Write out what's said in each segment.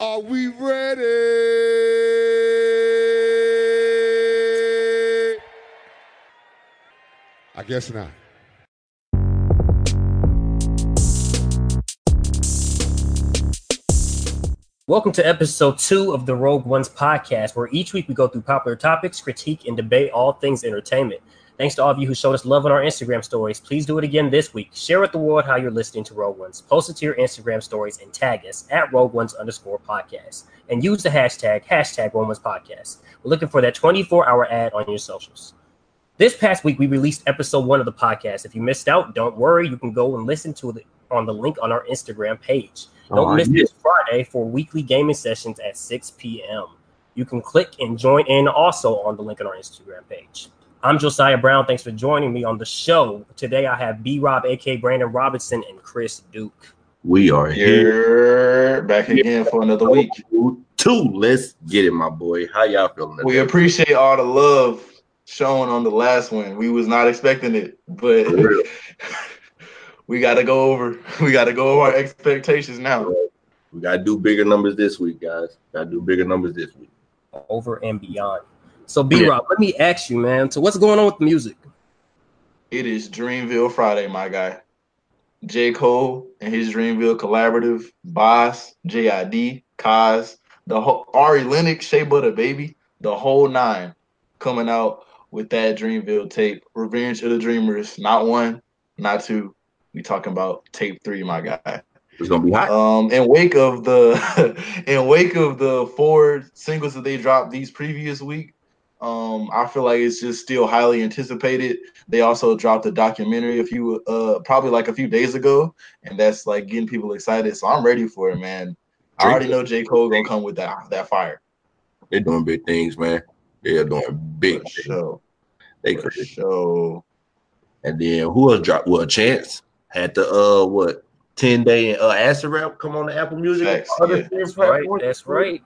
Are we ready? I guess not. Welcome to episode two of the Rogue Ones podcast, where each week we go through popular topics, critique, and debate all things entertainment. Thanks to all of you who showed us love on our Instagram stories. Please do it again this week. Share with the world how you're listening to Rogue Ones. Post it to your Instagram stories and tag us at Rogue Ones underscore podcast. And use the hashtag, hashtag Rogue Ones podcast. We're looking for that 24 hour ad on your socials. This past week, we released episode one of the podcast. If you missed out, don't worry. You can go and listen to it on the link on our Instagram page. Don't Oh, miss yeah. this Friday for weekly gaming sessions at 6 p.m. You can click and join in also on the link on our Instagram page. I'm Josiah Brown. Thanks for joining me on the show. Today I have B Rob, aka Brandon Robinson, and Chris Duke. We are here. You're back again for another week. Two. Let's get it, my boy. How y'all feeling? We appreciate all the love shown on the last one. We was not expecting it, but we got to go over. We got to go over our expectations now. We gotta do bigger numbers this week, guys. Gotta do bigger numbers this week. Over and beyond. So B Rob, let me ask you, man. So what's going on with the music? It is Dreamville Friday, my guy. J. Cole and his Dreamville collaborative, Bas, JID, Cozz, the whole Ari Lennox, Shea Butter Baby, the whole nine coming out with that Dreamville tape. Revenge of the Dreamers, not one, not two. We talking about tape three, my guy. It's gonna be hot. Um, in wake of the in wake of the four singles that they dropped these previous week, um, I feel like it's just still highly anticipated. They also dropped a documentary a few uh probably like a few days ago, and that's like getting people excited. So I'm ready for it, man. I already know J. Cole gonna come with that that fire. They're doing big things, man. They are doing big For things. sure. They For crazy. sure. And then who else dropped? Well, Chance had the uh what ten day uh acid rap come on the Apple Music. Facts, yeah. things Right, that's right.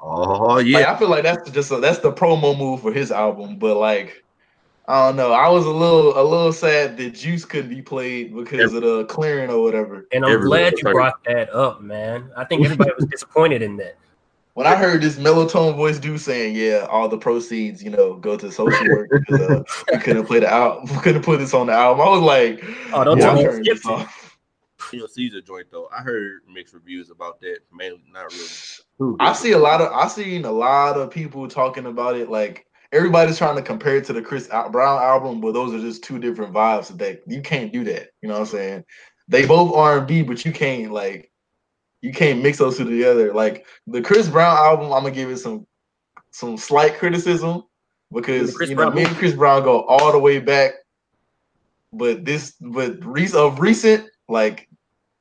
Oh Like, yeah. I feel like that's just a, that's the promo move for his album, but like I don't know. I was a little a little sad that Juice couldn't be played because of the clearing or whatever. And I'm Everyone glad you hurt. brought that up, man. I think everybody was disappointed in that. When I heard this melatonin voice do saying, "Yeah, all the proceeds, you know, go to social work," because uh, we couldn't play the album, we couldn't put this on the album. I was like, Oh, don't yeah, tell I'm me Daniel Caesar joint though. I heard mixed reviews about that. Mainly not really. I see a lot of I seen a lot of people talking about it. Like everybody's trying to compare it to the Chris Brown album, but those are just two different vibes. That you can't do that. You know what I'm saying? They both R and B, but you can't like you can't mix those two together. Like the Chris Brown album, I'm gonna give it some some slight criticism because Chris you know Brown me and Chris Brown go all the way back. But this, but re- of recent, like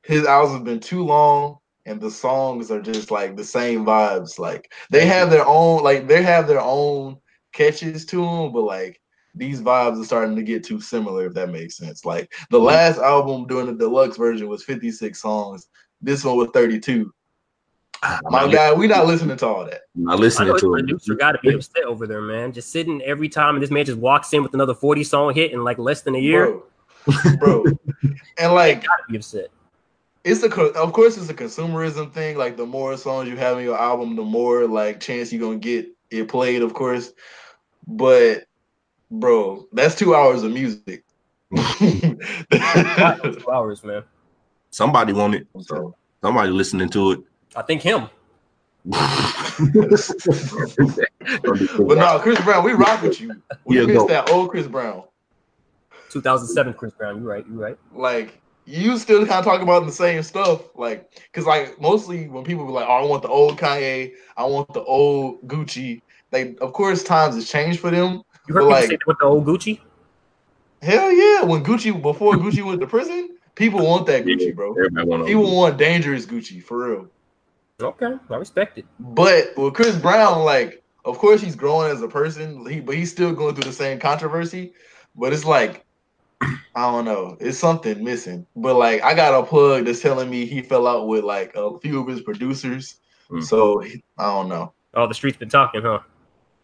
his albums have been too long, and the songs are just like the same vibes. Like they have their own, like they have their own catches to them, but like these vibes are starting to get too similar. If that makes sense. Like the last album doing the deluxe version was 56 songs. This one was 32. Ah, My not, guy, we not listening to all that. I'm not I know listening his to it. producer got to be upset over there, man. Just sitting every time, and this man just walks in with another 40 song hit in like less than a year. bro. bro. and like Got to be upset. It's a of course it's a consumerism thing. Like the more songs you have in your album, the more like chance you're gonna get it played, of course. But bro, that's two hours of music. Two hours, man. Somebody want it. So- Somebody listening to it. I think him. but no, Chris Brown, we rock with you. We Yeah, missed go. that old Chris Brown. 2007 Chris Brown. You're right. You're right. Like you still kind of talk about the same stuff, like because like mostly when people be like, "Oh, I want the old Kanye, I want the old Gucci." They, of course, times has changed for them. You heard But, people like- say with the old Gucci? Hell yeah! When Gucci before Gucci went to prison, people want that Gucci, bro. Everybody want People want dangerous Gucci for real. Okay, I respect it. But with Chris Brown, like, of course he's growing as a person, he but he's still going through the same controversy. But it's like, I don't know, it's something missing. But like, I got a plug that's telling me he fell out with like a few of his producers. Mm. So I don't know. Oh, the streets been talking, huh?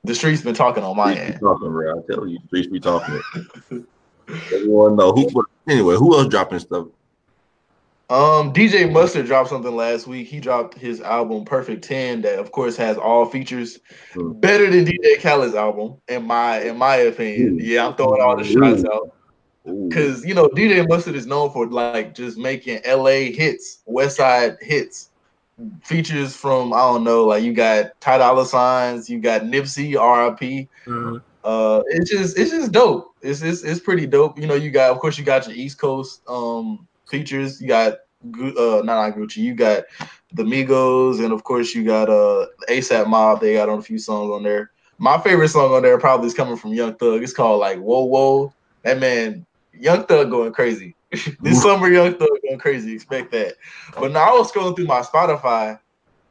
The streets been talking on my end. talking, bro. I tell you, streets be talking. Everyone know who. Anyway, who else dropping stuff? Um, DJ Mustard dropped something last week. He dropped his album Perfect Ten, that of course has all features, Mm. better than DJ Khaled's album, in my in my opinion. Ooh. Yeah, I'm throwing all the shots Ooh. out Ooh. Because you know DJ Mustard is known for like just making LA hits, West Side hits, features from I don't know, like you got Ty Dolla Signs, you got Nipsey, R.I.P. Mhm. Uh, it's just it's just dope. It's, it's it's pretty dope. You know, you got of course you got your East Coast um features. You got uh not, not Gucci. You got the Migos, and of course you got uh ASAP Mob. They got on a few songs on there. My favorite song on there probably is coming from Young Thug. It's called like Whoa Whoa. That man, Young Thug going crazy. this summer, Young Thug going crazy. Expect that. But now I was scrolling through my Spotify,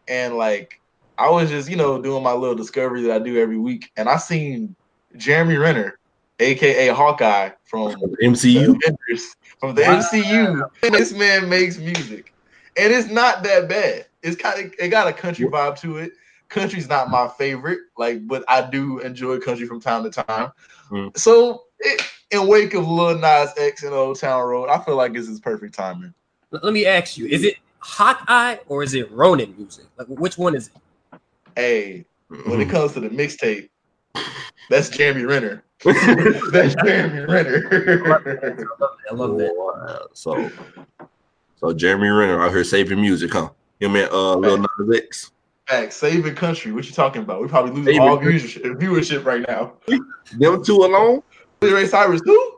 and like I was just you know doing my little discovery that I do every week, and I seen Jeremy Renner, aka Hawkeye from MCU. Avengers, from the Wow. MCU. And this man makes music, and it's not that bad. It's kind of it got a country vibe to it. Country's not my favorite, like, but I do enjoy country from time to time. Mm. So, it, in wake of Lil Nas X and Old Town Road, I feel like this is perfect timing. Let me ask you: Is it Hawkeye or is it Ronin music? Like, which one is it? Hey, when it comes to the mixtape, that's Jeremy Renner. that's Jeremy Renner. I love that. Wow. So, so Jeremy Renner out here saving music, huh? Him and uh Lil Nas X. Back, saving country. What you talking about? We probably losing Saving all viewership, viewership right now. Them two alone. Ray Cyrus too?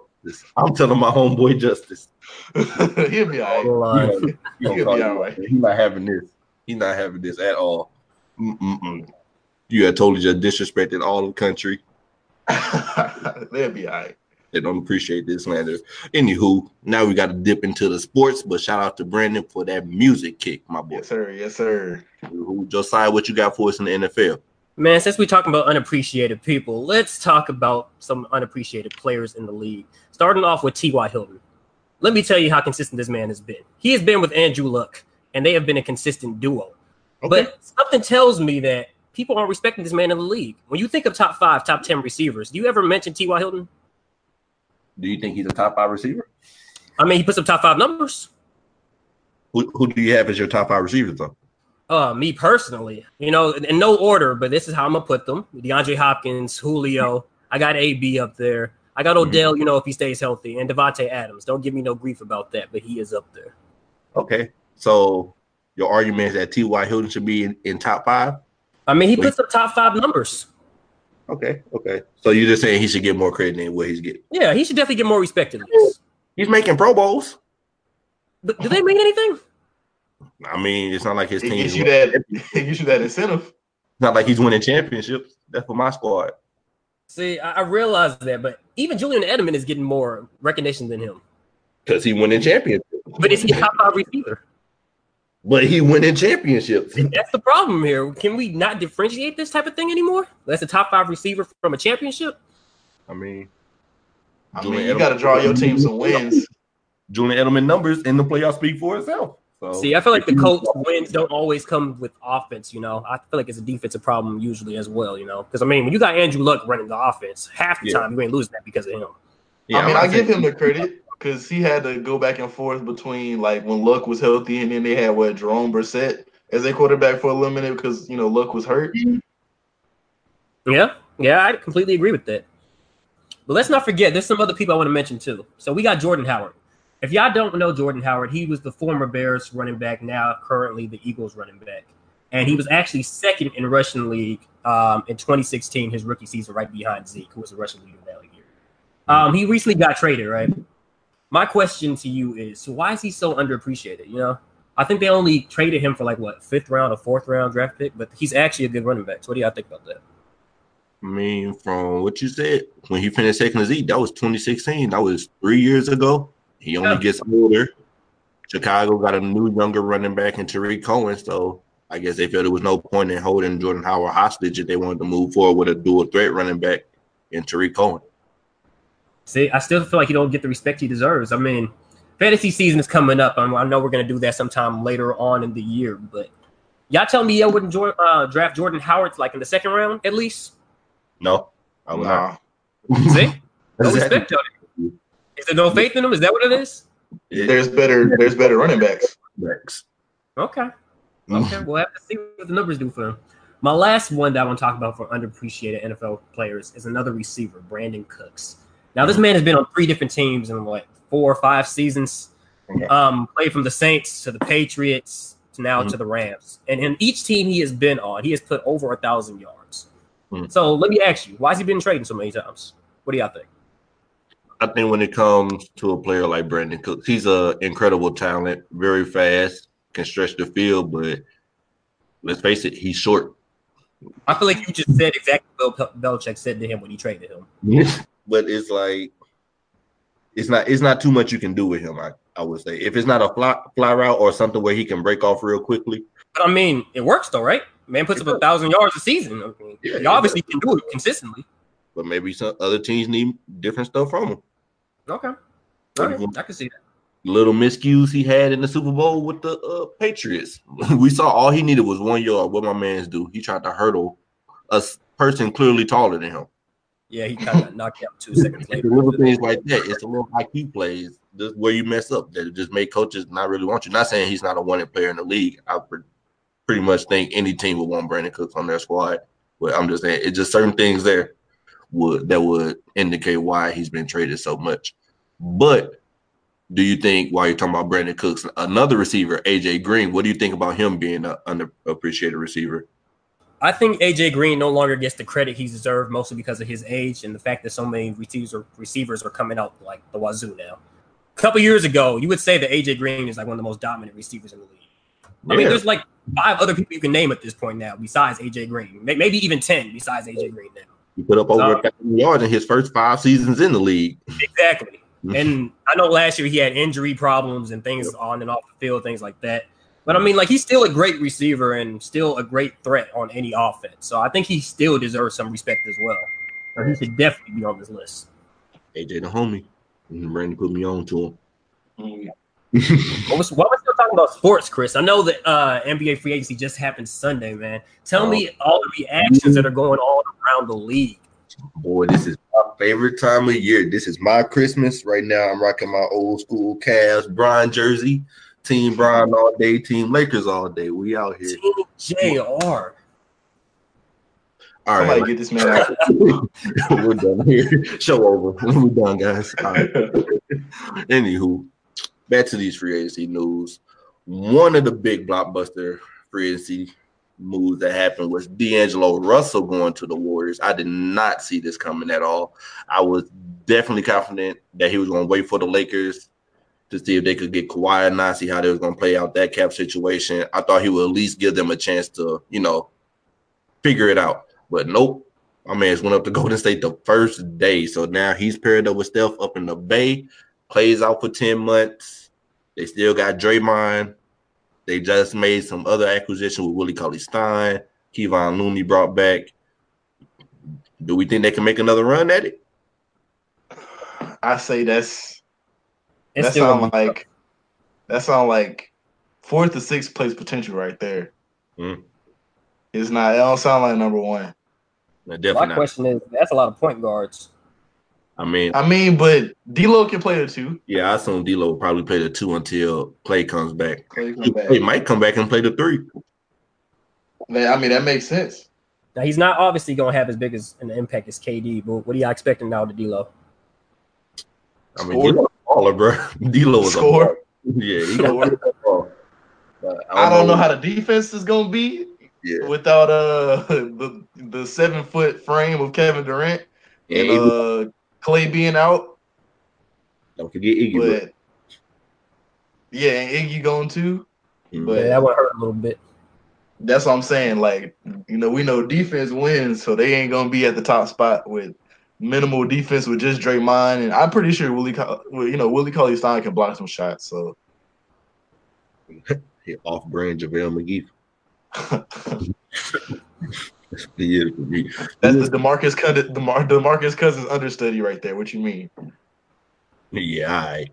I'm telling my homeboy Justice. He'll be all right. Hold on. He, gonna- he gonna He'll be all right. out. He not having this. He's not having this at all. Mm-mm-mm. You had totally just disrespected all the country. They'll be all right. They don't appreciate this slander. Anywho, now we got to dip into the sports. But shout out to Brandon for that music kick, my boy. Yes, sir. Yes, sir. Who Josiah, what you got for us in the NFL? Man, since we're talking about unappreciated people, let's talk about some unappreciated players in the league. Starting off with T.Y. Hilton. Let me tell you how consistent this man has been. He has been with Andrew Luck, and they have been a consistent duo. But something tells me that people aren't respecting this man in the league. When you think of top five, top 10 receivers, do you ever mention T.Y. Hilton? Do you think he's a top five receiver? I mean, he puts up top five numbers. Who, who do you have as your top five receivers, though? Uh, me personally, you know, in no order, but this is how I'm gonna put them: DeAndre Hopkins, Julio. I got AB up there. I got Odell, you know, if he stays healthy, and Davante Adams. Don't give me no grief about that, but he is up there. Okay. So your argument is that T.Y. Hilton should be in, in top five? I mean, he puts up top five numbers. Okay. Okay. So you're just saying he should get more credit than what he's getting. Yeah, he should definitely get more respect in this. He's making Pro Bowls. But do they mean anything? I mean, it's not like his It team. gives you that. It gives you that incentive. not like he's winning championships. That's for my squad. See, I, I realize that, but even Julian Edelman is getting more recognition than him. Because he won winning championships. But is he a top five receiver? But he winning championships. That's the problem here. Can we not differentiate this type of thing anymore? That's a top five receiver from a championship. I mean, I Julian mean, you got to draw your team some wins. Julian Edelman numbers in the playoffs speak for itself. So See, I feel like the Colts wins don't always come with offense. You know, I feel like it's a defensive problem usually as well. You know, because I mean, when you got Andrew Luck running the offense, half the Yeah. time you ain't losing that because of him. Yeah, I mean, I'm I give him the credit because he had to go back and forth between like when Luck was healthy, and then they had what Jerome Brissett as their quarterback for a little minute because you know Luck was hurt. Yeah, yeah, I completely agree with that. But let's not forget, there's some other people I want to mention too. So we got Jordan Howard. If y'all don't know Jordan Howard, he was the former Bears running back, now currently the Eagles running back, and he was actually second in rushing league um, in 2016, his rookie season, right behind Zeke, who was the rushing leader that year. Um, he recently got traded, right? My question to you is, so why is he so underappreciated? You know, I think they only traded him for like what fifth round or fourth round draft pick, but he's actually a good running back. So what do y'all think about that? I mean, from what you said, when he finished second to Zeke, that was 2016. That was three years ago. He only Yeah. gets older. Chicago got a new younger running back in Tarik Cohen, so I guess they felt there was no point in holding Jordan Howard hostage if they wanted to move forward with a dual threat running back in Tarik Cohen. See, I still feel like he don't get the respect he deserves. I mean, fantasy season is coming up. I, I know we're gonna do that sometime later on in the year, but y'all tell me y'all wouldn't join, uh, draft Jordan Howard like in the second round at least. No, I would Nah. See, no not. respect on it. Is there no faith in him? Is that what it is? There's better. There's better running backs. Okay. Okay. we'll have to see what the numbers do for him. My last one that I want to talk about for underappreciated NFL players is another receiver, Brandin Cooks. Now, this man has been on three different teams in what four or five seasons. Um, played from the Saints to the Patriots to now Mhm. to the Rams, and in each team he has been on, he has put over a thousand yards. Mhm. So let me ask you, why has he been trading so many times? What do y'all think? I think when it comes to a player like Brandin Cooks, he's an incredible talent, very fast, can stretch the field, but let's face it, he's short. I feel like you just said exactly what Bill Belichick said to him when he traded him. but it's like it's not it's not too much you can do with him. I, I would say if it's not a fly fly route or something where he can break off real quickly. But I mean, it works though, right? Man puts up a thousand yards a season. I mean, Yeah, he it obviously can do it consistently. But maybe some other teams need different stuff from him. Okay. I can see that. Little miscues he had in the Super Bowl with the uh, Patriots. we saw all he needed was one yard. What my man's do? He tried to hurdle a person clearly taller than him. Yeah, he kind of knocked out two seconds later. little things like that. It's a little IQ plays just where you mess up that just make coaches not really want you. Not saying he's not a wanted player in the league. I pre- pretty much think any team would want Brandin Cooks on their squad. But I'm just saying it's just certain things there would that would indicate why he's been traded so much. But do you think while you're talking about Brandin Cooks, another receiver, AJ Green, what do you think about him being an underappreciated receiver? I think AJ Green no longer gets the credit he's deserved, mostly because of his age and the fact that so many receivers are, receivers are coming out like the wazoo now. A couple years ago, you would say that AJ Green is like one of the most dominant receivers in the league. I mean, there's like five other people you can name at this point now besides AJ Green, maybe even ten besides AJ Green now. He put up over So- a thousand yards in his first five seasons in the league. Exactly. Mhm. And I know last year he had injury problems and things on and off the field, things like that. But I mean, like he's still a great receiver and still a great threat on any offense. So I think he still deserves some respect as well. Or he should definitely be on this list. AJ the homie. And Brandon put me on to him. Mm. What was, while we're talking about sports, Chris, I know that uh, NBA free agency just happened Sunday, man. Tell me all the reactions that are going on around the league. Boy, this is my favorite time of year. This is my Christmas. Right now, I'm rocking my old school Cavs Bron jersey. Team Bron all day, Team Lakers all day. We out here. Team JR. All Somebody get this man out. we're done here. Show over. We're done, guys. All right. Anywho, back to these free agency news. One of the big blockbuster free agency moves that happened was D'Angelo Russell going to the Warriors. I did not see this coming at all. I was definitely confident that he was going to wait for the Lakers to see if they could get Kawhi and not see how they was going to play out that cap situation. I thought he would at least give them a chance to, you know, figure it out. But nope, my man's went up to Golden State the first day. So now he's paired up with Steph up in the Bay, plays out for 10 months. They still got Draymond. They just made some other acquisition with Willie Cauley Stein. Kevon Looney brought back. Do we think they can make another run at it? I say that's It's that still sound like that sound like fourth to sixth place potential right there. Mm. It's not. It don't sound like number one. No, My not. question is that's a lot of point guards. I mean, I mean, but D'Lo can play the two. yeah, I assume D'Lo will probably play the two until Clay comes back. Clay come back. he might come back and play the three. That- I mean, that makes sense. Now he's not obviously gonna have as big as an impact as KD, but what are y'all expecting now to D'Lo? I mean, Score. D'Lo a baller, bro. D'Lo is a Score. baller. Yeah, he got Score. the ball. But I don't know how the defense is gonna be Yeah, without uh the the seven foot frame of Kevin Durant and and uh Clay being out. don't forget Iggy. But yeah, and Iggy going too. Mhm. but- Yeah, that would hurt a little bit. That's what I'm saying. Like, you know, we know defense wins, so they ain't gonna be at the top spot with minimal defense with just Draymond, and I'm pretty sure Willie, Co- you know, Willie Cauley Stein can block some shots. So Hit off brand JaVale McGee. He is for me. that's the Demarcus Cousins, DeMar- Demarcus Cousins understudy right there. What you mean? Yeah,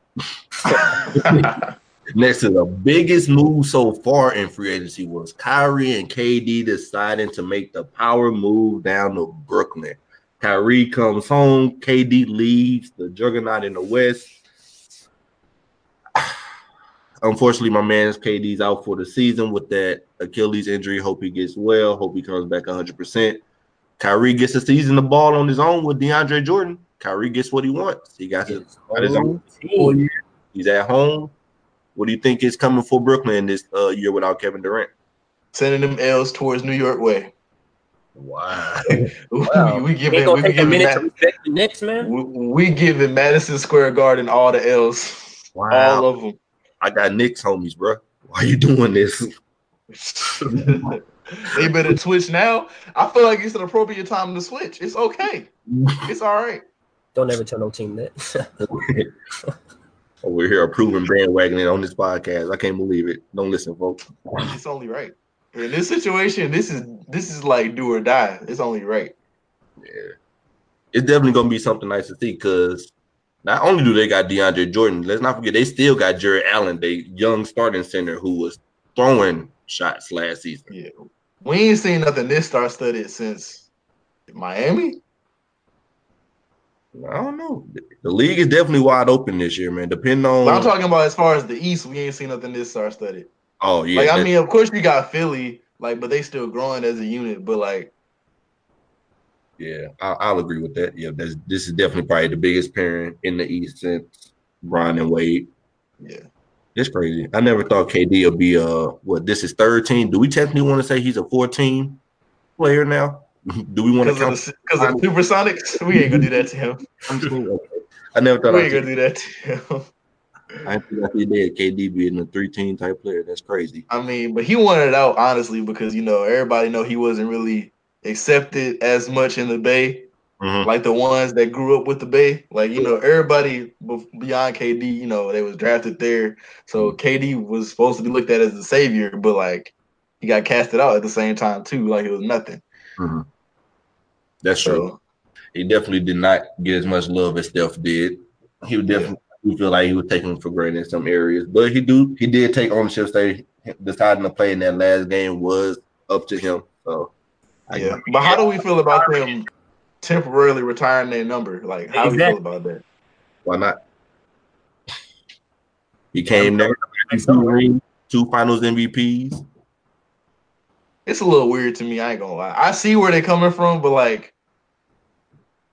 right. Next to the biggest move so far in free agency was Kyrie and KD deciding to make the power move down to Brooklyn. Kyrie comes home, KD leaves the juggernaut in the West. Unfortunately, my man's KD's out for the season with that Achilles injury. Hope he gets well. Hope he comes back 100%. Kyrie gets a season the ball on his own with DeAndre Jordan. Kyrie gets what he wants. He got his, got his own four years. He's at home. What do you think is coming for Brooklyn this uh, year without Kevin Durant? Sending them L's towards New York way. Wow. Wow. we, we Ain't giving, we take a giving, minute to Ma- respect the Knicks, man. we, we giving Madison Square Garden all the L's, Wow. all of them. I got Knicks homies, bro. Why you doing this? they better switch now. I feel like it's an appropriate time to switch. It's okay. It's all right. Don't ever tell no team that. Over here approving bandwagoning on this podcast. I can't believe it. Don't listen, folks. It's only right. In this situation, this is this is like do or die. It's only right. Yeah. It's definitely gonna be something nice to see because not only do they got DeAndre Jordan, let's not forget they still got Jarrett Allen, the young starting center who was throwing shots last season. Yeah. We ain't seen nothing this star studded since Miami. I don't know. The league is definitely wide open this year, man. Depending on But I'm talking about as far as the East, we ain't seen nothing this star studded. oh yeah, like I mean, of course you got Philly, like, but they still growing as a unit. But like, yeah, I, I'll agree with that. Yeah, that's, this is definitely probably the biggest pairing in the East since Bron and Wade. yeah, It's crazy. I never thought KD would be a what this is third team. Do we technically want to say he's a 14 player now? Do we want to because of the because of the Supersonics, we ain't gonna do that to him. Okay. I never thought We I ain't gonna do that to him. I think I see that KD being a three team type player. That's crazy. I mean, but he wanted it out honestly because you know everybody know he wasn't really accepted as much in the Bay, Mhm. like the ones that grew up with the Bay. Like you know everybody beyond KD, you know they was drafted there, so KD was supposed to be looked at as the savior, but like he got casted out at the same time too, like it was nothing. Mhm. That's true. He definitely did not get as much love as Steph did. He would Yeah. definitely we feel like he was taken for granted in some areas, but he do he did take ownership. Say deciding to play in that last game was up to him. So Yeah, but how do we feel about them temporarily retiring their number? Like how do we feel about that? Why not? He came there, two two Finals MVPs. It's a little weird to me. I ain't gonna lie. I see where they're coming from, but like,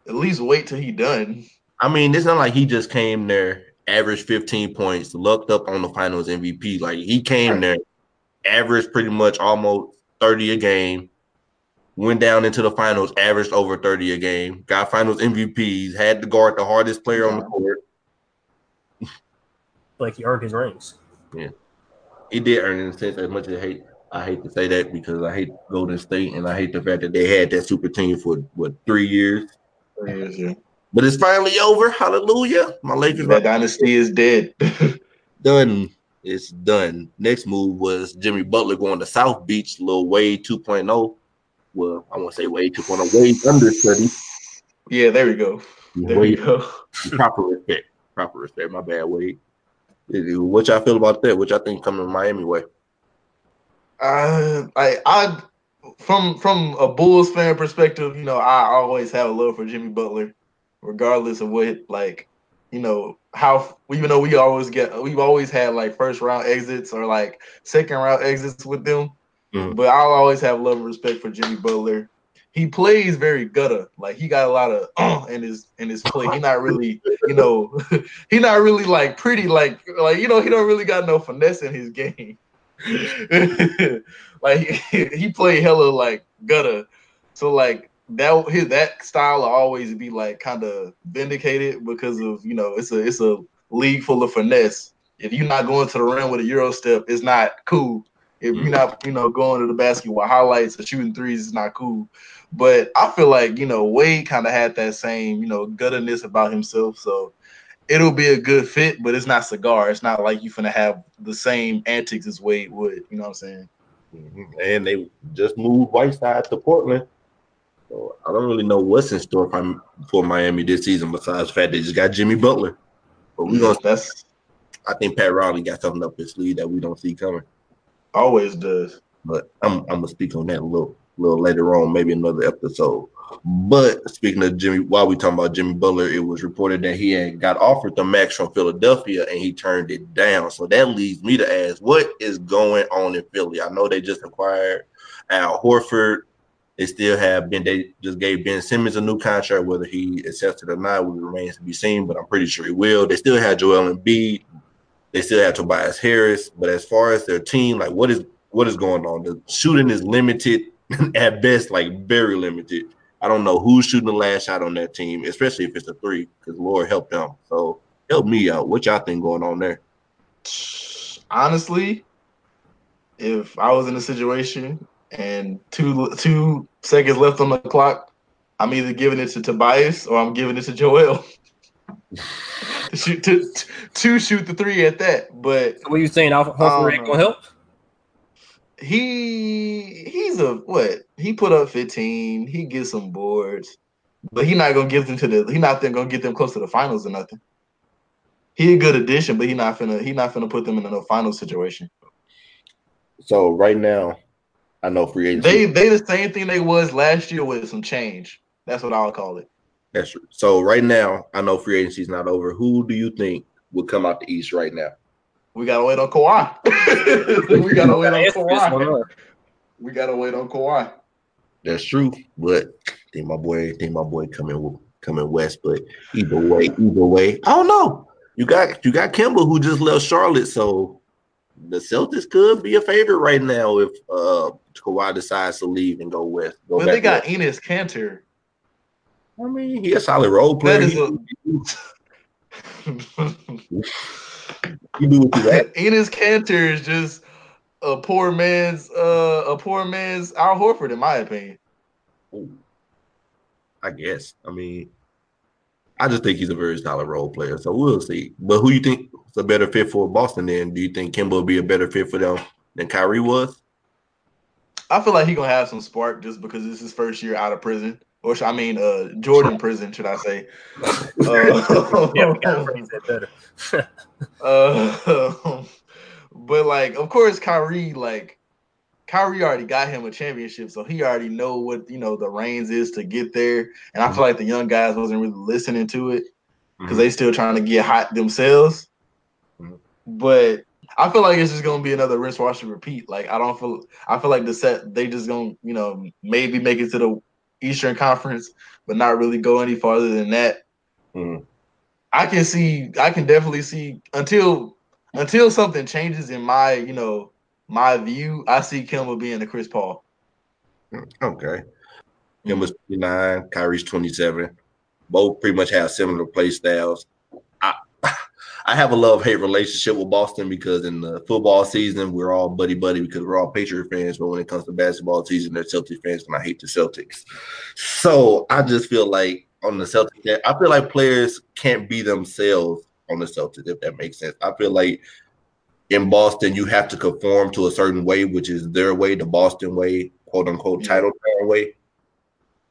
at least wait till he done. I mean, it's not like he just came there, averaged 15 points, looked up on the Finals MVP. Like he came there, averaged pretty much almost 30 a game, went down into the finals, averaged over 30 a game, got Finals MVPs, had to guard the hardest player on the court. Like he earned his rings. Yeah. He did earn it in a sense as much as I hate. I hate to say that because I hate Golden State and I hate the fact that they had that super team for what three years. Yeah. But it's finally over. Hallelujah. My Lakers That dynasty is dead. done. It's done. Next move was Jimmy Butler going to South Beach, little Wade 2.0. Well, I won't say Wade 2.0, Wade understudy. yeah, there we go. There we go. proper respect. Proper respect. My bad, Wade. What y'all feel about that? What y'all think coming Miami way? Uh, I, I, from from a Bulls fan perspective, you know, I always have a love for Jimmy Butler, regardless of what, like, you know, how even though we always get, we've always had like first round exits or like second round exits with them, Mhm. but I'll always have love and respect for Jimmy Butler. He plays very gutter, like he got a lot of uh, in his in his play. He not really, you know, he not really like pretty, like like you know, he don't really got no finesse in his game. like he, he played hella like gutter. So like that his that style will always be like kind of vindicated because of you know it's a it's a league full of finesse. If you're not going to the rim with a euro step, it's not cool. If you're not you know going to the basket with highlights or shooting threes, it's not cool. But I feel like you know Wade kind of had that same you know gutterness about himself. So it'll be a good fit, but it's not cigar. It's not like you're gonna have the same antics as Wade would. You know what I'm saying? Mhm. And they just moved Whiteside to Portland. So I don't really know what's in store for, for Miami this season besides the fact they just got Jimmy Butler. But we gonna That's I think Pat Riley got something up his sleeve that we don't see coming. Always does. But I'm I'm gonna speak on that a little little later on, maybe another episode. But speaking of Jimmy, while we talking about Jimmy Butler, it was reported that he had got offered the max from Philadelphia and he turned it down. So that leads me to ask, what is going on in Philly? I know they just acquired Al Horford. They still have been. They just gave Ben Simmons a new contract. Whether he accepts it or not, remains to be seen. But I'm pretty sure he will. They still have Joel Embiid. They still have Tobias Harris. But as far as their team, like what is what is going on? The shooting is limited at best, like very limited. I don't know who's shooting the last shot on that team, especially if it's a three, because Lord help them. So help me out. What y'all think going on there? Honestly, if I was in a situation and two two seconds left on the clock, I'm either giving it to Tobias or I'm giving it to Joel. to shoot to, to shoot the three at that. But what are you saying? Al Horford ain't gonna help? He he's a what? He put up 15. He gets some boards, but he not gonna give them to the. He not then gonna get them close to the finals or nothing. He a good addition, but he not finna. He not finna put them in a no final situation. So right now, I know free agency. They they the same thing they was last year with some change. That's what I'll call it. That's true. So right now, I know free agency is not over. Who do you think would come out the East right now? We gotta wait on Kawhi. we gotta wait on Kawhi. We gotta wait on Kawhi. That's true, but I think my boy, I think my boy coming coming west. But either way, either way, I don't know. You got you got Kemba who just left Charlotte, so the Celtics could be a favorite right now if uh Kawhi decides to leave and go west. Go well, they got west. Enes Kanter. I mean, he a solid role player. That is a... you do what you got. Enes Kanter is just a poor man's uh a poor man's Al Horford, in my opinion. Ooh. I guess. I mean, I just think he's a very solid role player. So we'll see. But who you think is a better fit for Boston then? Do you think Kemba will be a better fit for them than Kyrie was? I feel like he's gonna have some spark just because it's his first year out of prison. Or I mean uh Jordan prison, should I say. Uh, yeah, we gotta phrase that better. uh, but like of course Kyrie, like Kyrie already got him a championship, so he already know what you know the reins is to get there. And I feel like the young guys wasn't really listening to it because mm-hmm. they still trying to get hot themselves. Mm-hmm. But I feel like it's just gonna be another rinse, wash, and repeat. Like I don't feel I feel like the set they just gonna you know maybe make it to the Eastern Conference, but not really go any farther than that. Mm-hmm. I can see I can definitely see until until something changes in my you know my view, I see Kemba being the Chris Paul. Okay. Kemba's 29, Kyrie's 27. Both pretty much have similar play styles. I have a love hate relationship with Boston because in the football season we're all buddy buddy because we're all Patriot fans, but when it comes to basketball season, they're Celtics fans and I hate the Celtics. So I just feel like on the Celtics, I feel like players can't be themselves on the Celtics, if that makes sense. I feel like in Boston, you have to conform to a certain way, which is their way, the Boston way, quote unquote, mm-hmm. title town way.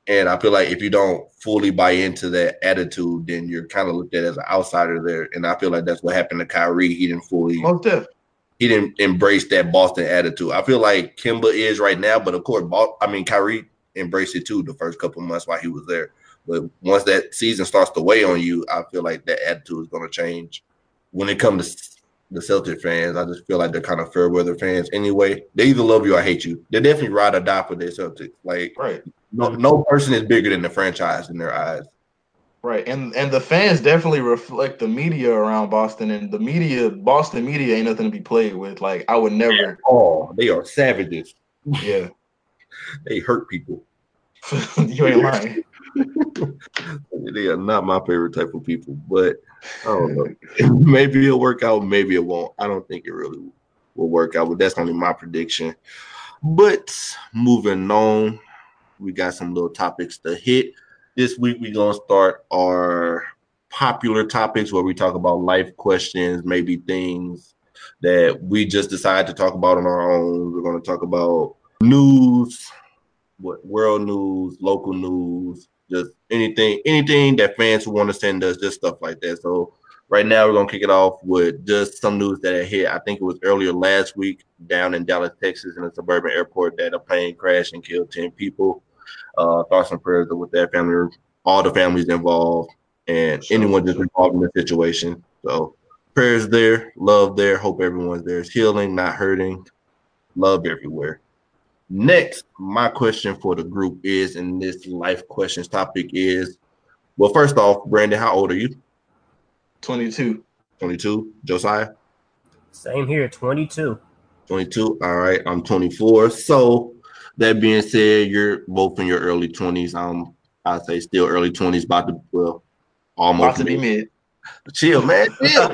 And I feel like if you don't fully buy into that attitude, then you're kind of looked at as an outsider there. And I feel like that's what happened to Kyrie. He didn't fully, he didn't embrace that Boston attitude. I feel like Kemba is right now, but of course, I mean, Kyrie embraced it too the first couple months while he was there. But once that season starts to weigh on you, I feel like that attitude is going to change. When it comes to the Celtic fans. I just feel like they're kind of fair weather fans anyway. They either love you or hate you. They definitely ride or die for their Celtics. Like right. no, no person is bigger than the franchise in their eyes. Right. And and the fans definitely reflect the media around Boston and the media Boston media ain't nothing to be played with. Like I would never Oh, they are savages. Yeah. they hurt people. you ain't lying. they are not my favorite type of people, but I don't know. maybe it'll work out, maybe it won't. I don't think it really will work out, but that's only my prediction. But moving on, we got some little topics to hit. This week we're gonna start our popular topics where we talk about life questions, maybe things that we just decided to talk about on our own. We're gonna talk about news, what world news, local news, just anything, anything that fans who want to send us, just stuff like that. So right now we're gonna kick it off with just some news that I hit. I think it was earlier last week down in Dallas, Texas, in a suburban airport that a plane crashed and killed ten people. Uh, thoughts and prayers with that family, all the families involved, and Sure, anyone just involved in the situation. So prayers there, love there. Hope everyone's there is healing, not hurting. Love everywhere. Next, my question for the group is, and this life questions topic is, well, first off, Brandon, how old are you? 22. 22. Josiah, Same here, 22. 22. All right, I'm 24. So that being said, you're both in your early 20s. Um, I'd say still early 20s, about to well, almost About to be mid. mid. Chill, man. Chill.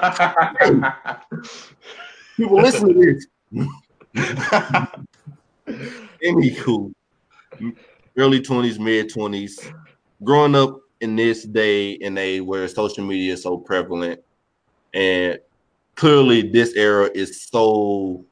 People listen to this. Anywho, early 20s, mid 20s, growing up in this day and age where social media is so prevalent, and clearly this era is so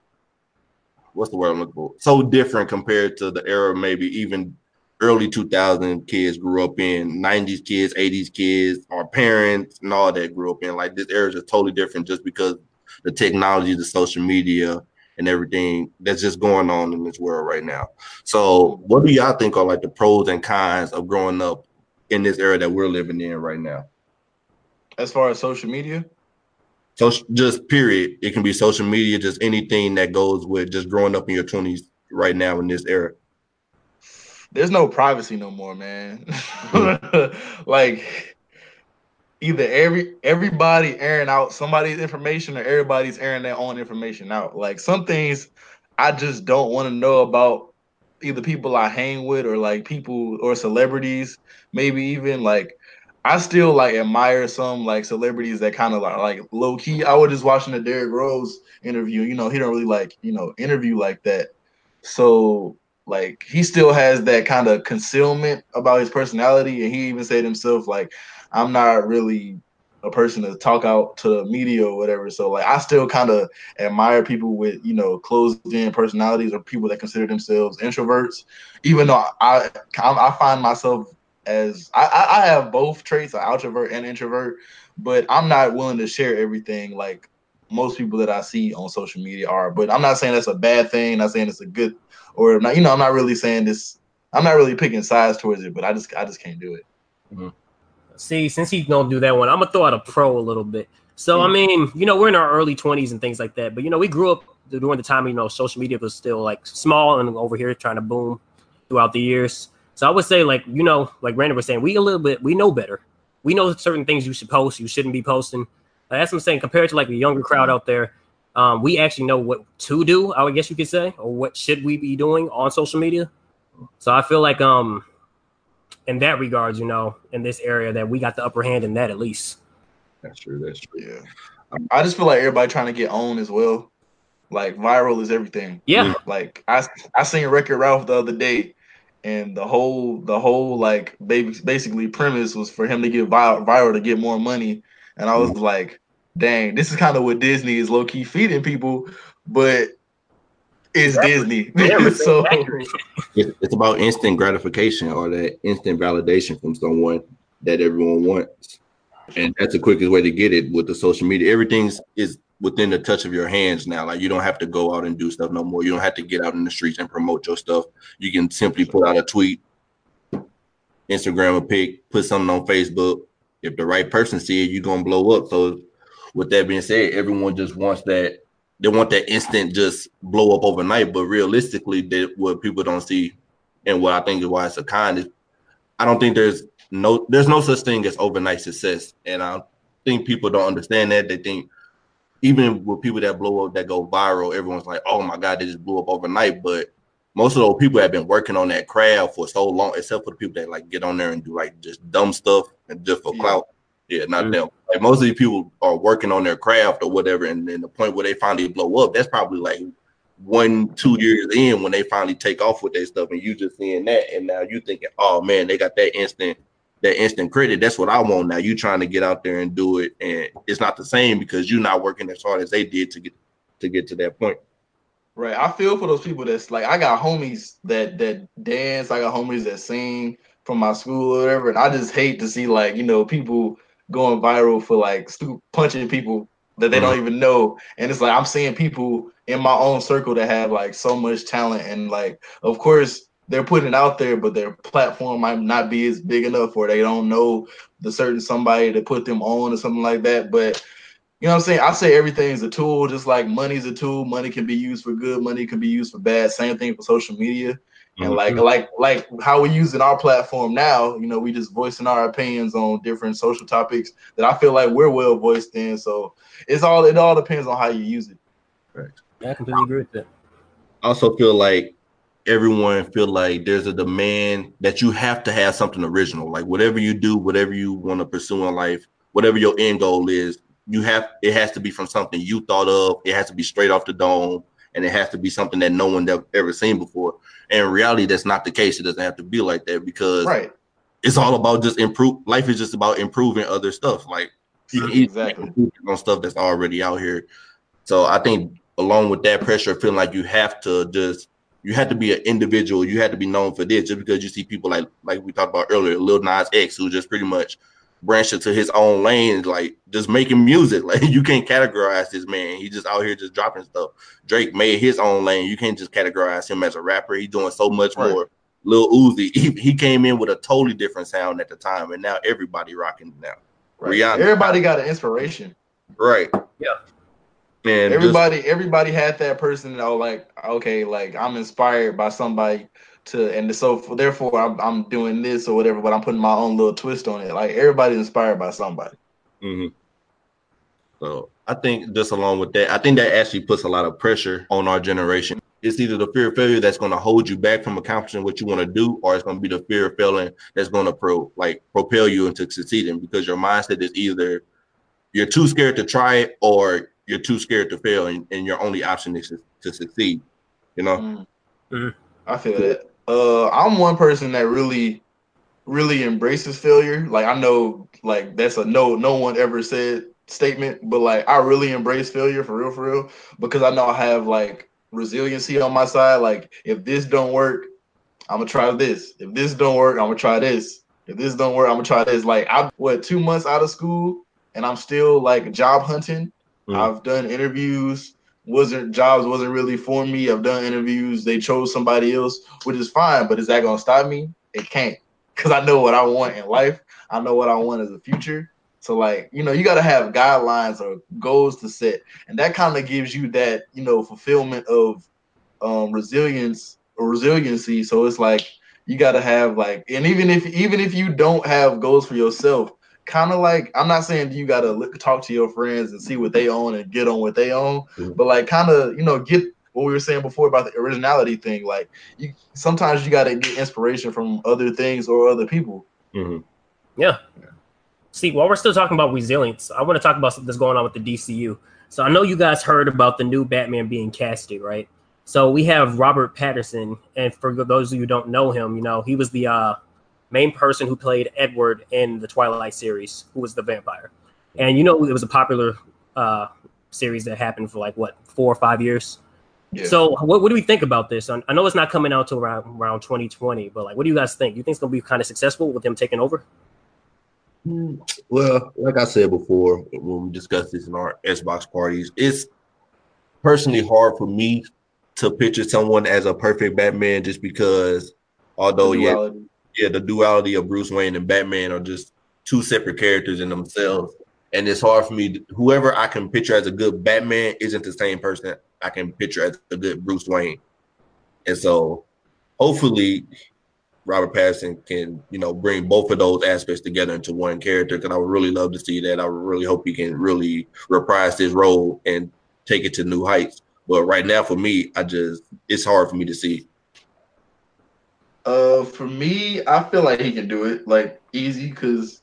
what's the word I'm looking for? So different compared to the era maybe even early 2000 kids grew up in 90s kids 80s kids our parents and all that grew up in. Like this era is just totally different just because the technology the social media and everything that's just going on in this world right now. So what do y'all think are like the pros and cons of growing up in this era that we're living in right now? As far as social media, so just period. It can be social media just anything that goes with just growing up in your 20s right now in this era. There's no privacy no more, man. Hmm. like either every everybody airing out somebody's information or everybody's airing their own information out. Like some things I just don't want to know about either people I hang with or like people or celebrities, maybe even like I still like admire some like celebrities that kind of like like low key. I was just watching the Derrick Rose interview. You know, he don't really like you know interview like that. So like he still has that kind of concealment about his personality, and he even said himself like, "I'm not really a person to talk out to media or whatever." So like I still kind of admire people with you know closed in personalities or people that consider themselves introverts, even though I I, find myself as I, I have both traits, an introvert and introvert, but I'm not willing to share everything like most people that I see on social media are. But I'm not saying that's a bad thing. Not saying it's a good or not. You know, I'm not really saying this. I'm not really picking sides towards it, but I just I just can't do it. Mm-hmm. See, since he don't do that one, I'm gonna throw out a pro a little bit. So I mean, you know, we're in our early 20s and things like that, but you know, we grew up during the time you know social media was still like small and over here trying to boom throughout the years. So I would say, like you know, like Brandon was saying, we a little bit we know better. We know certain things you should post, you shouldn't be posting. Like, that's what I'm saying. Compared to like the younger crowd out there, um, we actually know what to do. I would guess you could say, or what should we be doing on social media. So I feel like um in that regards, you know, in this area that we got the upper hand in that at least. that's true that's true Yeah, I just feel like everybody trying to get on as well. Like viral is everything. Yeah. Like I I seen Wreck-It Ralph the other day, and the whole the whole like baby basically premise was for him to get viral, viral to get more money, and I was like, dang, this is kind of what Disney is low key feeding people, but it's Disney. So. It's, it's about instant gratification or that instant validation from someone that everyone wants. And that's the quickest way to get it with the social media. Everything's is within the touch of your hands now. Like you don't have to go out and do stuff no more. You don't have to get out in the streets and promote your stuff. You can simply put out a tweet, Instagram a pic, put something on Facebook. If the right person see it, you're gonna blow up. So with that being said, everyone just wants that they want that instant just blow up overnight. But realistically, that what people don't see, and what I think is why it's a con is, I don't think there's no there's no such thing as overnight success, and I think people don't understand that. They think even with people that blow up that go viral, everyone's like, "Oh my god, they just blew up overnight." But most of those people have been working on that craft for so long, except for the people that like get on there and do like just dumb stuff and just for Yeah. clout. Yeah, not Mhm. them. Like most of these people are working on their craft or whatever, and then the point where they finally blow up, that's probably like one, two years in when they finally take off with their stuff, and you just seeing that, and now you thinking, oh man, they got that instant, that instant credit. That's what I want. Now you trying to get out there and do it, and it's not the same because you're not working as hard as they did to get to get to that point. Right. I feel for those people that's like I got homies that that dance, I got homies that sing from my school or whatever, and I just hate to see like, you know, people going viral for like punching people that they don't mm-hmm. even know. And it's like I'm seeing people in my own circle that have like so much talent and like of course they're putting it out there, but their platform might not be as big enough or they don't know the certain somebody to put them on or something like that. But you know what I'm saying? I say everything's a tool, just like money's a tool. Money can be used for good, money can be used for bad. Same thing for social media. And oh, like like like how we using our platform now, you know, we just voicing our opinions on different social topics that I feel like we're well voiced in. So it's all it all depends on how you use it. Yeah, I completely agree with that. I also feel like everyone feel like there's a demand that you have to have something original. Like whatever you do, whatever you want to pursue in life, whatever your end goal is, you have it has to be from something you thought of. It has to be straight off the dome, and it has to be something that no one ever, ever seen before. And in reality, that's not the case. It doesn't have to be like that because Right. it's all about just improve. Life is just about improving other stuff. Like you can Exactly. on stuff that's already out here. So I think along with that pressure, of feeling like you have to just you have to be an individual. You have to be known for this just because you see people like like we talked about earlier, Lil Nas X, who just pretty much branched into his own lane, like just making music. Like you can't categorize this man. He just out here just dropping stuff. Drake made his own lane. You can't just categorize him as a rapper. He's doing so much Right. more. Lil Uzi, he, he came in with a totally different sound at the time, and now everybody rocking now. Right. Rihanna. Everybody got an inspiration. Right. Yeah. And just- everybody everybody had that person that was like okay like i'm inspired by somebody to and so for, therefore I'm, I'm doing this or whatever but i'm putting my own little twist on it like everybody's inspired by somebody Mhm. So I think just along with that, I think that actually puts a lot of pressure on our generation. It's either the fear of failure that's going to hold you back from accomplishing what you want to do, or it's going to be the fear of failing that's going to pro like propel you into succeeding because your mindset is either you're too scared to try it or you're too scared to fail, and, and your only option is to, to succeed. You know, Mm. Mhm. i feel that uh i'm one person that really really embraces failure. Like i know like that's a no no one ever said statement but like i really embrace failure for real for real because i know i have like resiliency on my side. Like if this don't work i'm gonna try this. If this don't work i'm gonna try this. If this don't work i'm gonna try this. Like i'm what two months out of school and i'm still like job hunting. Mhm. i've done interviews wasn't jobs wasn't really for me. I've done interviews. They chose somebody else which is fine but is that gonna stop me? It can't because i know what i want in life. I know what i want as a future. So like you know you got to have guidelines or goals to set and that kind of gives you that you know fulfillment of um resilience or resiliency. So it's like you got to have like and even if even if you don't have goals for yourself kind of like i'm not saying you got to look talk to your friends and see what they own and get on what they own Mhm. but like kind of you know get what we were saying before about the originality thing like you sometimes you got to get inspiration from other things or other people Mhm. Yeah. See, while we're still talking about resilience, I want to talk about something that's going on with the DCU. So I know you guys heard about the new Batman being casted, right? So we have Robert Pattinson, and for those of you who don't know him, you know he was the uh, main person who played Edward in the Twilight series, who was the vampire. And you know it was a popular uh, series that happened for like what four or five years. yeah So what, what do we think about this? I I know it's not coming out till around around 2020, but like, what do you guys think? You think it's gonna be kind of successful with him taking over? Well, like I said before, when we discussed this in our Xbox parties, it's personally hard for me to picture someone as a perfect Batman just because, although, yeah, duality. Yeah, the duality of Bruce Wayne and Batman are just two separate characters in themselves. And it's hard for me, whoever I can picture as a good Batman isn't the same person I can picture as a good Bruce Wayne. And so hopefully Robert Pattinson can, you know, bring both of those aspects together into one character. Because I would really love to see that. I really hope he can really reprise his role and take it to new heights. But right now, for me, I just it's hard for me to see. Uh, for me, I feel like he can do it like easy because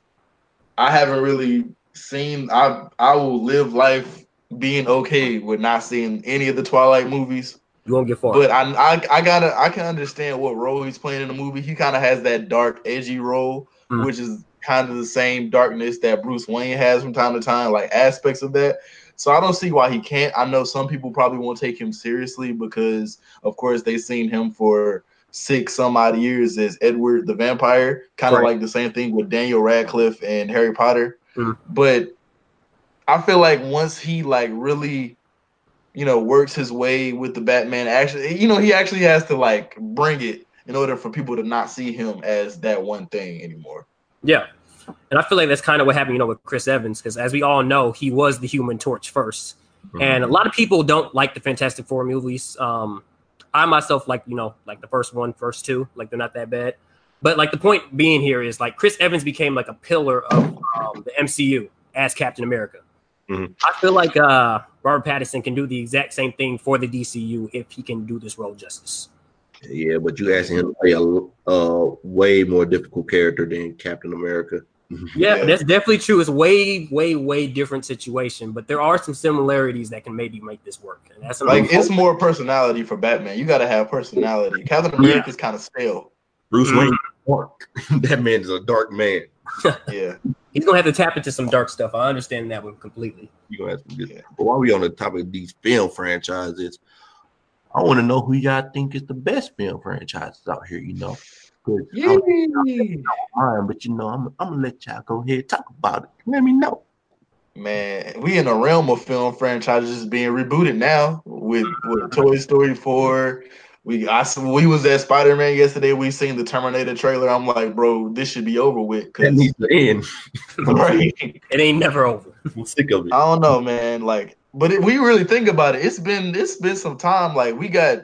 I haven't really seen. I I will live life being okay with not seeing any of the Twilight movies. You won't get far. But I, I I gotta I can understand what role he's playing in the movie. He kind of has that dark, edgy role, Mm. which is kind of the same darkness that Bruce Wayne has from time to time, like aspects of that. So I don't see why he can't. I know some people probably won't take him seriously because, of course, they've seen him for six some odd years as Edward the Vampire, kind of Right. like the same thing with Daniel Radcliffe and Harry Potter. Mm. But I feel like once he like really, you know, works his way with the Batman, actually, you know, he actually has to like bring it in order for people to not see him as that one thing anymore. Yeah. And I feel like that's kind of what happened, you know, with Chris Evans, because as we all know, he was the human torch 1st And a lot of people don't like the Fantastic Four movies. Um, I myself like, you know, like the first one, first two, like they're not that bad. But like the point being here is like Chris Evans became like a pillar of um, the MCU as Captain America. Mhm. I feel like uh, Robert Pattinson can do the exact same thing for the DCU if he can do this role justice. Yeah, but you asking him to play a uh, way more difficult character than Captain America. Yeah, Yeah. that's definitely true. It's way, way, way different situation, but there are some similarities that can maybe make this work. And that's Like another- it's more personality for Batman. You got to have personality. Captain is kind of stale. Bruce. Wayne, mm-hmm. dark. that man is a dark man. Yeah. he's gonna have to tap into some dark stuff. I understand that one completely. You gonna have to get. Yeah. But while we on the topic of these film franchises, I want to know who y'all think is the best film franchises out here. You know, 'Cause I mind, but you know, I'm, I'm gonna let y'all go ahead talk about it. Let me know. Man, we in the realm of film franchises being rebooted now with with Toy Story 4. We I s- we was at Spider Man yesterday. We seen the Terminator trailer. I'm like, bro, this should be over with. That 'cause- needs to end. right? It ain't never over. I'm sick of it. I don't know, man. Like, but if we really think about it, it's been it's been some time. Like, we got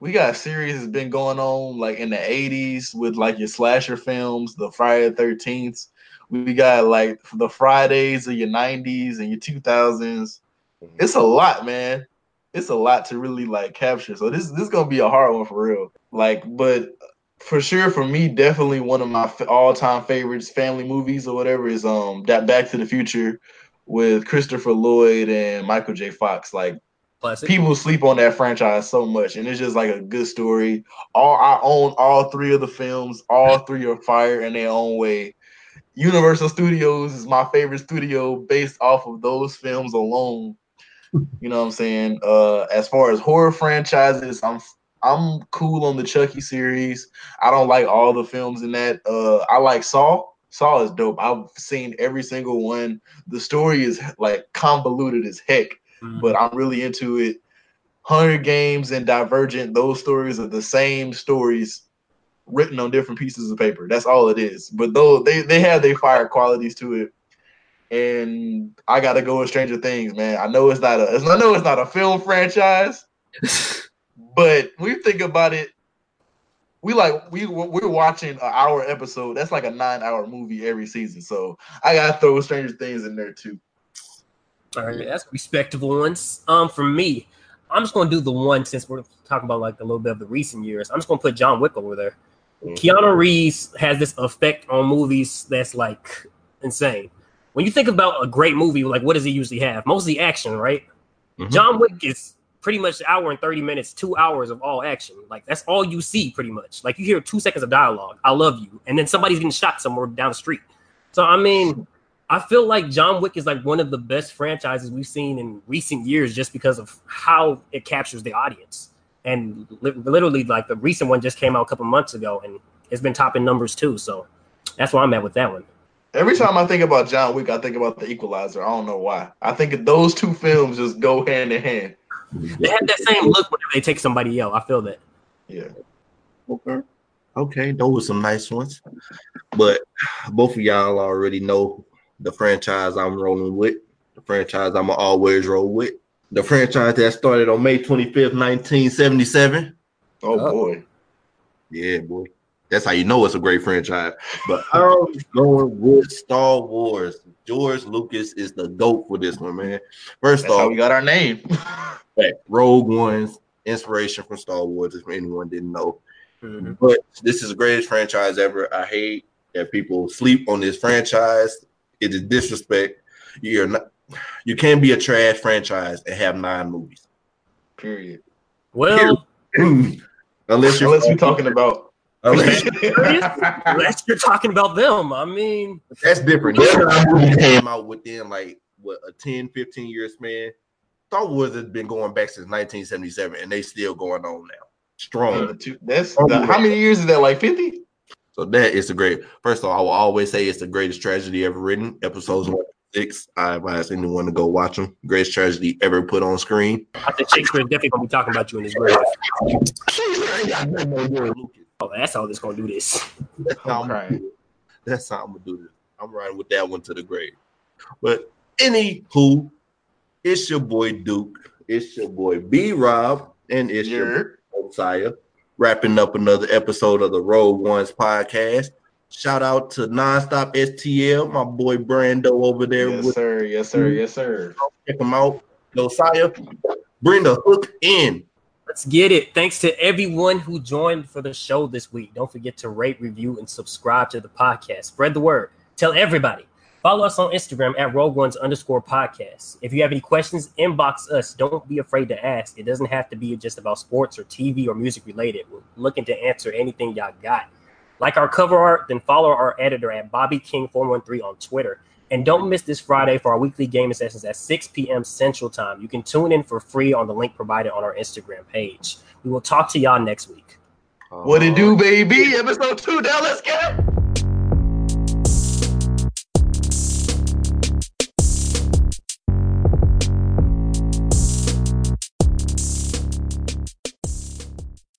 we got series that's been going on like in the '80s with like your slasher films, the Friday the Thirteenth. We got like the Fridays of your '90s and your 2000s. It's a lot, man. It's a lot to really like capture. So this this is gonna be a hard one for real. Like, but for sure for me, definitely one of my all time favorites, family movies or whatever, is um that Back to the Future with Christopher Lloyd and Michael J. Fox. Like Classic. people sleep on that franchise so much, and it's just like a good story. All I own all three of the films. All three are fire in their own way. Universal Studios is my favorite studio based off of those films alone. You know what I'm saying? Uh, as far as horror franchises, I'm I'm cool on the Chucky series. I don't like all the films in that. Uh, I like Saw. Saw is dope. I've seen every single one. The story is like convoluted as heck Mhm. but I'm really into it. Hunger Games and Divergent, those stories are the same stories written on different pieces of paper. That's all it is. But though they, they have their fire qualities to it. And I gotta go with Stranger Things, man. I know it's not a I know it's not a film franchise, but when you think about it, we like we we're watching an hour episode. That's like a nine hour movie every season. So I gotta throw Stranger Things in there too. All right, that's respectable ones. Um, for me, I'm just gonna do the one since we're talking about like a little bit of the recent years. I'm just gonna put John Wick over there. Mhm. Keanu Reeves has this effect on movies that's like insane. When you think about a great movie, like what does he usually have? Mostly action, right? Mhm. John Wick is pretty much an hour and 30 minutes, two hours of all action. Like that's all you see pretty much. Like you hear two seconds of dialogue, I love you, and then somebody's getting shot somewhere down the street. So I mean, I feel like John Wick is like one of the best franchises we've seen in recent years just because of how it captures the audience. And li- literally, like the recent one just came out a couple months ago, and it's been topping numbers too. So that's where I'm at with that one. Every time I think about John Wick, I think about The Equalizer. I don't know why. I think those two films just go hand in hand. They have that same look whenever they take somebody out. I feel that. Yeah. Okay. Okay, those were some nice ones. But both of y'all already know the franchise I'm rolling with, the franchise I'm always roll with, the franchise that started on May 25th, 1977. Oh, Oh. boy. Yeah, boy. That's how you know it's a great franchise. But I'm going with Star Wars. George Lucas is the GOAT for this one, man. First That's how off, we got our name. Rogue One's inspiration from Star Wars, if anyone didn't know. Mhm. But this is the greatest franchise ever. I hate that people sleep on this franchise. It is disrespect. You're not. You can't be a trash franchise and have nine movies, Period. Well, unless you're Unless we're talking about. unless- unless you're talking about them, I mean, that's different. This nine movies came out within like what a 10, 15 year span. Star Wars has been going back since 1977, and they still going on now, strong. Uh, that's the, how many years is that? Like 50? So that is the great. First of all, I will always say it's the greatest tragedy ever written. Episodes mm-hmm. one six. I advise anyone to go watch them. Greatest tragedy ever put on screen. I think Shakespeare is definitely gonna be talking about you in his grave. That's Oh, that's how this gonna do this. how I'm I'm gonna crying. do it. That's how I'm gonna do this. I'm riding with that one to the grave. But anywho, it's your boy Duke. It's your boy B Rob, and it's your You're Messiah. Wrapping up another episode of the Rogue Ones podcast. Shout out to Nonstop STL, my boy Brando over there. yes, with sir. Yes, sir. Yes, sir. check him out. Josiah, bring the hook in. Let's get it. Thanks to everyone who joined for the show this week. Don't forget to rate, review, and subscribe to the podcast. Spread the word. Tell everybody. Follow us on Instagram at Rogue Ones underscore podcast. If you have any questions, inbox us. Don't be afraid to ask. It doesn't have to be just about sports or TV or music related. We're looking to answer anything y'all got. Like our cover art, then follow our editor at Bobby King413 on Twitter. And don't miss this Friday for our weekly gaming sessions at 6 p.m. Central Time. You can tune in for free on the link provided on our Instagram page. We will talk to y'all next week. What it do, baby? Episode two. Now let's get it.